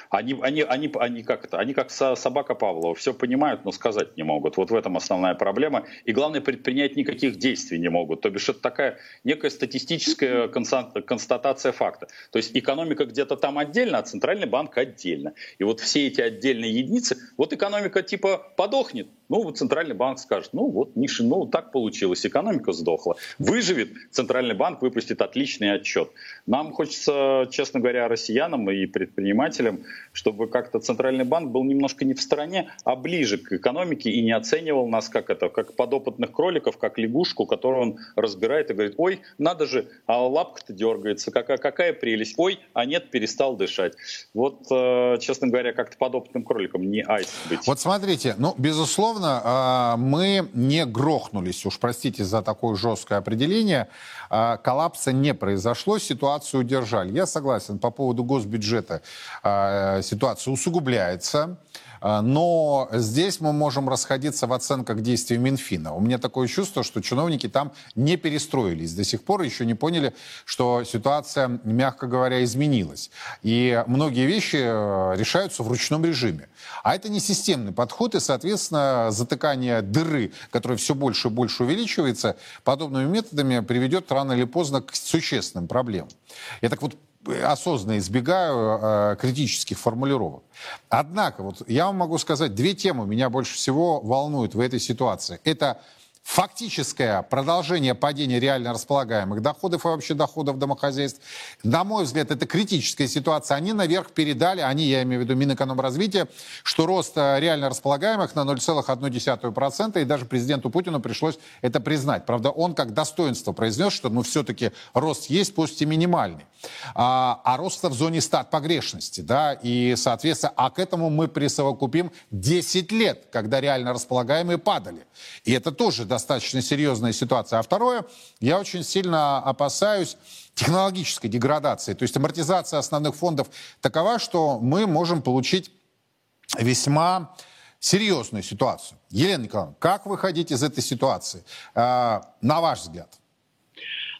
[SPEAKER 14] Они, они, они, они как это? Они как собака Павлова, все понимают, но сказать не могут. Вот в этом основная проблема. И главное, предпринять никаких действий не могут. То бишь это такая некая статистическая констатация факта. То есть экономика где-то там отдельно, а центральный банк отдельно. И вот все эти отдельные единицы, вот экономика типа подохнет, ну, вот Центральный банк скажет, ну, вот, Миша, ну, так получилось, экономика сдохла. Выживет, Центральный банк выпустит отличный отчет. Нам хочется, честно говоря, россиянам и предпринимателям, чтобы как-то Центральный банк был немножко не в стороне, а ближе к экономике и не оценивал нас как это, как подопытных кроликов, как лягушку, которую он разбирает и говорит, ой, надо же, а лапка-то дергается, какая, какая прелесть, ой, а нет, перестал дышать. Вот, э, честно говоря, как-то подопытным кроликом не айс быть.
[SPEAKER 1] Вот смотрите, ну, безусловно, безусловно, а, мы не грохнулись, уж простите за такое жесткое определение, а, коллапса не произошло, ситуацию удержали. Я согласен, по поводу госбюджета а, ситуация усугубляется. А, но здесь мы можем расходиться в оценках действий Минфина. У меня такое чувство, что чиновники там не перестроились. До сих пор еще не поняли, что ситуация, мягко говоря, изменилась. И многие вещи э, решаются в ручном режиме. А это не системный подход, и, соответственно, затыкание дыры, которая все больше и больше увеличивается, подобными методами приведет рано или поздно к существенным проблемам. Я так вот осознанно избегаю э, критических формулировок. Однако, вот я вам могу сказать, две темы меня больше всего волнуют в этой ситуации. Это фактическое продолжение падения реально располагаемых доходов и вообще доходов домохозяйств. На мой взгляд, это критическая ситуация. Они наверх передали, они, я имею в виду Минэкономразвития, что рост э, реально располагаемых на 0,1%, и даже президенту Путину пришлось это признать. Правда, он как достоинство произнес, что ну все-таки рост есть, пусть и минимальный. А, а рост в зоне стат погрешности, да, и, соответственно, а к этому мы присовокупим 10 лет, когда реально располагаемые падали. И это тоже, да, достаточно серьезная ситуация. А второе, я очень сильно опасаюсь технологической деградации. То есть амортизация основных фондов такова, что мы можем получить весьма серьезную ситуацию. Елена Николаевна, как выходить из этой ситуации, э, на ваш взгляд?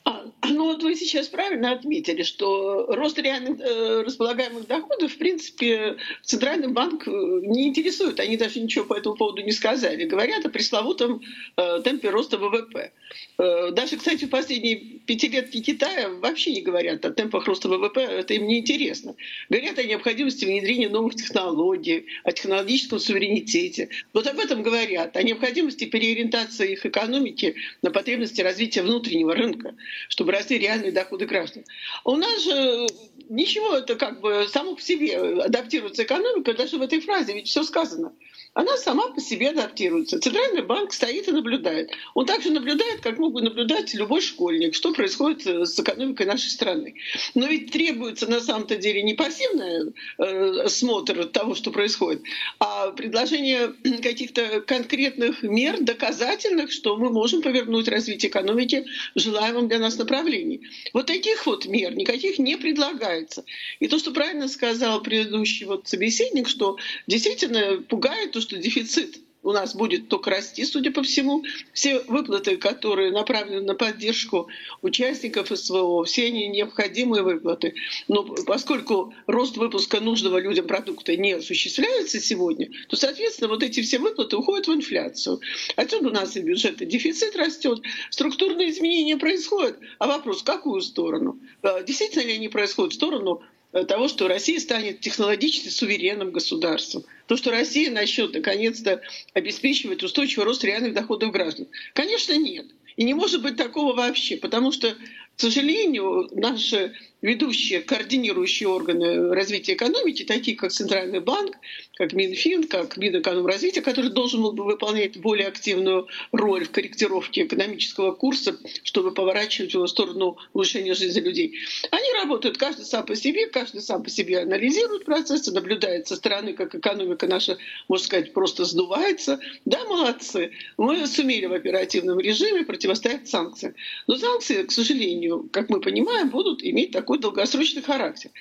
[SPEAKER 13] А, ну вот вы сейчас правильно отметили, что рост реальных э, располагаемых доходов, в принципе, Центральный банк э, не интересует. Они даже ничего по этому поводу не сказали. Говорят о пресловутом э, темпе роста ВВП. Э, даже, кстати, в последние пятилетки Китая вообще не говорят о темпах роста ВВП. Это им не интересно. Говорят о необходимости внедрения новых технологий, о технологическом суверенитете. Вот об этом говорят. О необходимости переориентации их экономики на потребности развития внутреннего рынка чтобы росли реальные доходы граждан. У нас же ничего, это как бы само по себе адаптируется экономика, даже в этой фразе ведь все сказано она сама по себе адаптируется. Центральный банк стоит и наблюдает. Он также наблюдает, как мог бы наблюдать любой школьник, что происходит э, с экономикой нашей страны. Но ведь требуется на самом-то деле не пассивный э, смотр того, что происходит, а предложение каких-то конкретных мер, доказательных, что мы можем повернуть развитие экономики в желаемом для нас направлении. Вот таких вот мер никаких не предлагается. И то, что правильно сказал предыдущий вот собеседник, что действительно пугает то, что дефицит у нас будет только расти, судя по всему. Все выплаты, которые направлены на поддержку участников СВО, все они необходимые выплаты. Но поскольку рост выпуска нужного людям продукта не осуществляется сегодня, то, соответственно, вот эти все выплаты уходят в инфляцию. Отсюда у нас и бюджетный дефицит растет, структурные изменения происходят. А вопрос, в какую сторону? Э, действительно ли они происходят в сторону того, что Россия станет технологически суверенным государством. То, что Россия начнет наконец-то обеспечивать устойчивый рост реальных доходов граждан. Конечно, нет. И не может быть такого вообще, потому что, к сожалению, наши ведущие, координирующие органы развития экономики, такие как Центральный банк, как Минфин, как Минэкономразвития, который должен был бы выполнять более активную роль в корректировке экономического курса, чтобы поворачивать его в сторону улучшения жизни людей. Они работают каждый сам по себе, каждый сам по себе анализирует процессы, наблюдает со стороны, как экономика наша, можно сказать, просто сдувается. Да, молодцы. Мы сумели в оперативном режиме противостоять санкциям. Но санкции, к сожалению, как мы понимаем, будут иметь такой долгосрочный характер.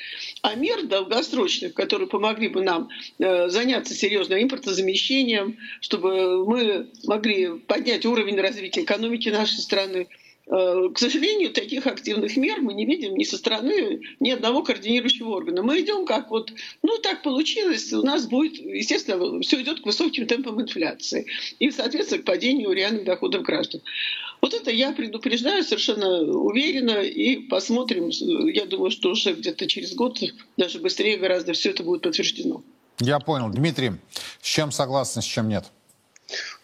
[SPEAKER 13] А мер долгосрочных, которые помогли бы нам э, заняться серьезным импортозамещением, чтобы мы могли поднять уровень развития экономики нашей страны, к сожалению, таких активных мер мы не видим ни со стороны ни одного координирующего органа. Мы идем как вот, ну так получилось, у нас будет, естественно, все идет к высоким темпам инфляции и, соответственно, к падению реальных доходов граждан. Вот это я предупреждаю совершенно уверенно и посмотрим. Я думаю, что уже где-то через год, даже быстрее гораздо, все это будет подтверждено.
[SPEAKER 1] Я понял. Дмитрий, с чем согласны, с чем нет?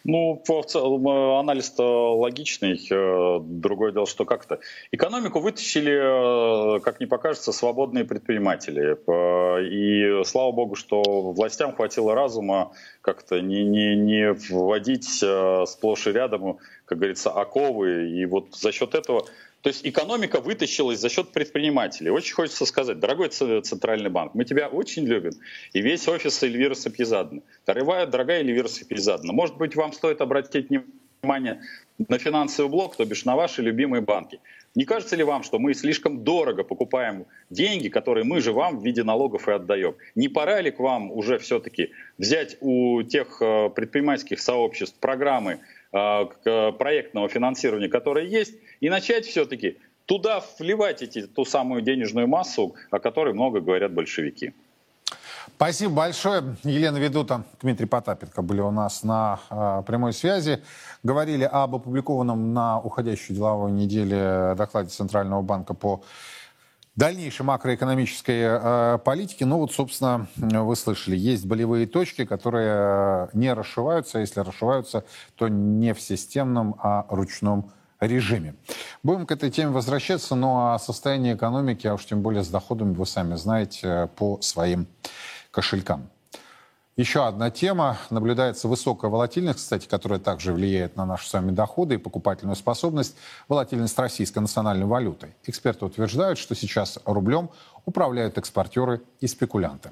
[SPEAKER 14] Ну, в целом, э, анализ-то логичный. Э, другое дело, что как-то. Экономику вытащили, э, как не покажется, свободные предприниматели. И слава богу, что властям хватило разума как-то не, не, не вводить сплошь и рядом, как говорится, оковы. И вот за счет этого то есть экономика вытащилась за счет предпринимателей. Очень хочется сказать, дорогой Центральный банк, мы тебя очень любим. И весь офис Эльвиры Сапьезадны. Дорогая, дорогая Эльвира Сапьезадна, может быть, вам стоит обратить внимание на финансовый блок, то бишь на ваши любимые банки. Не кажется ли вам, что мы слишком дорого покупаем деньги, которые мы же вам в виде налогов и отдаем? Не пора ли к вам уже все-таки взять у тех э, предпринимательских сообществ программы проектного финансирования, которые есть, и начать все-таки туда вливать эти, ту самую денежную массу, о которой много говорят большевики.
[SPEAKER 1] Спасибо большое. Елена Ведута, Дмитрий Потапенко были у нас на э, прямой связи. Говорили об опубликованном на уходящей деловой неделе докладе Центрального банка по дальнейшей макроэкономической э, политике. Ну вот, собственно, вы слышали, есть болевые точки, которые не расшиваются. Если расшиваются, то не в системном, а ручном режиме. Будем к этой теме возвращаться, но о состоянии экономики, а уж тем более с доходами, вы сами знаете, по своим кошелькам. Еще одна тема. Наблюдается высокая волатильность, кстати, которая также влияет на наши с вами доходы и покупательную способность. Волатильность российской национальной валютой. Эксперты утверждают, что сейчас рублем управляют экспортеры и спекулянты.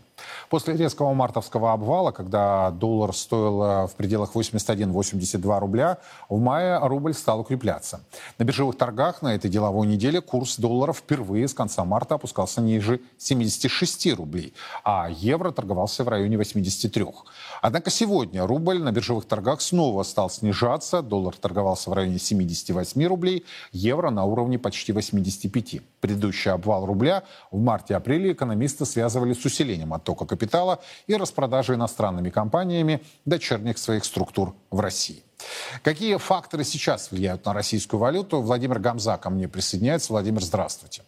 [SPEAKER 1] После резкого мартовского обвала, когда доллар стоил э, в пределах 81-82 рубля, в мае рубль стал укрепляться. На биржевых торгах на этой деловой неделе курс доллара впервые с конца марта опускался ниже 76 рублей, а евро торговался в районе 83. Однако сегодня рубль на биржевых торгах снова стал снижаться. Доллар торговался в районе 78 рублей, евро на уровне почти 85. Предыдущий обвал рубля в марте-апреле экономисты связывали с усилением оттока капитала и распродажей иностранными компаниями дочерних своих структур в России. Какие факторы сейчас влияют на российскую валюту? Владимир Гамза ко мне присоединяется. Владимир, здравствуйте.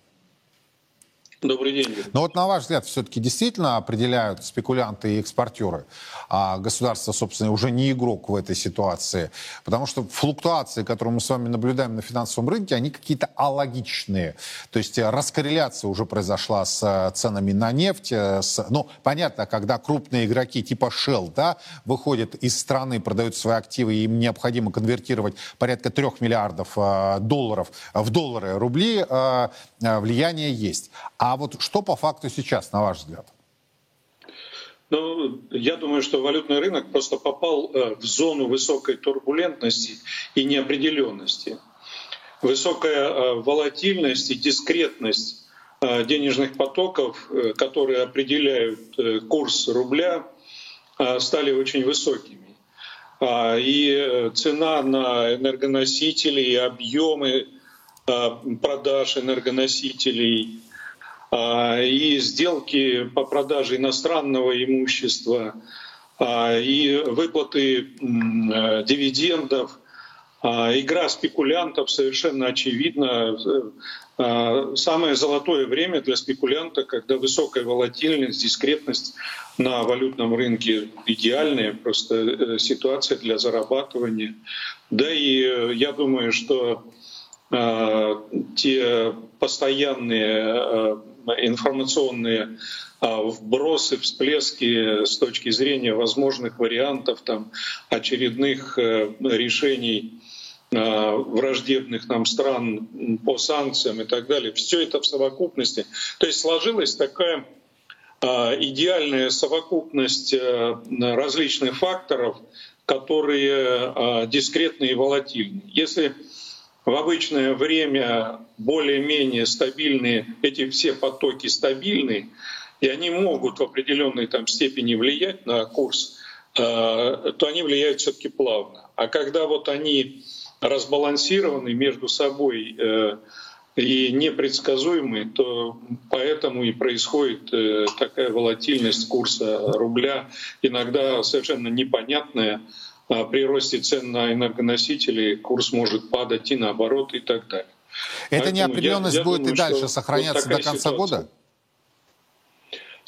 [SPEAKER 15] Добрый день.
[SPEAKER 1] Но вот на ваш взгляд, все-таки действительно определяют спекулянты и экспортеры, а государство, собственно, уже не игрок в этой ситуации, потому что флуктуации, которые мы с вами наблюдаем на финансовом рынке, они какие-то алогичные. То есть раскорреляция уже произошла с э, ценами на нефть. Э, с, ну, понятно, когда крупные игроки типа Shell, да, выходят из страны, продают свои активы, им необходимо конвертировать порядка трех миллиардов э, долларов в доллары, рубли, влияние есть. А вот что по факту сейчас, на ваш взгляд?
[SPEAKER 15] Ну, я думаю, что валютный рынок просто попал э, в зону высокой турбулентности и неопределенности. Высокая э, волатильность и дискретность э, денежных потоков, которые определяют курс рубля, стали очень высокими. А, и цена на энергоносители, и объемы продаж энергоносителей а, и сделки по продаже иностранного имущества, а, и выплаты э, дивидендов, игра спекулянтов совершенно очевидно. Самое золотое время для спекулянта, когда высокая волатильность, дискретность на валютном рынке идеальная просто э, ситуация для зарабатывания. Да и э, я думаю, что те постоянные информационные вбросы, всплески с точки зрения возможных вариантов там, очередных решений враждебных нам стран по санкциям и так далее. Все это в совокупности. То есть сложилась такая идеальная совокупность различных факторов, которые дискретны и волатильны. Если в обычное время более-менее стабильные, эти все потоки стабильны, и они могут в определенной там степени влиять на курс, то они влияют все-таки плавно. А когда вот они разбалансированы между собой э, и непредсказуемы, то поэтому и происходит э, такая волатильность курса рубля, иногда совершенно непонятная. А при росте цен на энергоносители курс может падать и наоборот и так далее.
[SPEAKER 1] Эта Поэтому неопределенность я, я будет думаю, и дальше сохраняться вот до конца ситуация.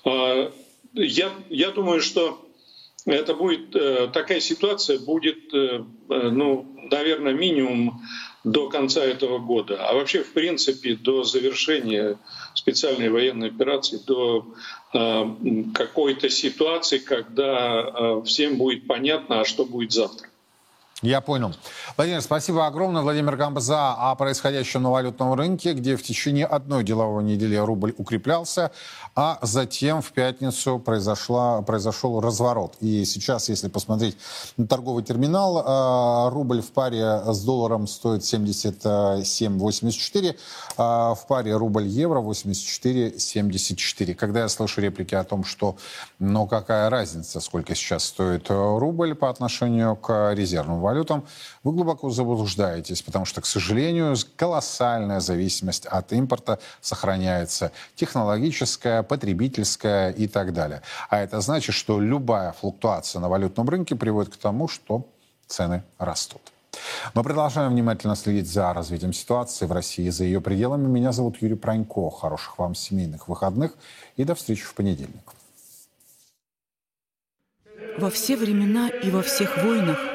[SPEAKER 1] года?
[SPEAKER 15] Я, я думаю, что это будет э, такая ситуация будет, э, э, ну, наверное, минимум до конца этого года, а вообще, в принципе, до завершения специальной военной операции, до какой-то ситуации, когда всем будет понятно, а что будет завтра.
[SPEAKER 1] Я понял. Владимир, спасибо огромное. Владимир Гамбаза о происходящем на валютном рынке, где в течение одной деловой недели рубль укреплялся, а затем в пятницу произошла, произошел разворот. И сейчас, если посмотреть на торговый терминал, э, рубль в паре с долларом стоит 77,84, а в паре рубль-евро 84,74. Когда я слышу реплики о том, что ну какая разница, сколько сейчас стоит рубль по отношению к резервному валютам, вы глубоко заблуждаетесь, потому что, к сожалению, колоссальная зависимость от импорта сохраняется. Технологическая, потребительская и так далее. А это значит, что любая флуктуация на валютном рынке приводит к тому, что цены растут. Мы продолжаем внимательно следить за развитием ситуации в России и за ее пределами. Меня зовут Юрий Пронько. Хороших вам семейных выходных и до встречи в понедельник.
[SPEAKER 16] Во все времена и во всех войнах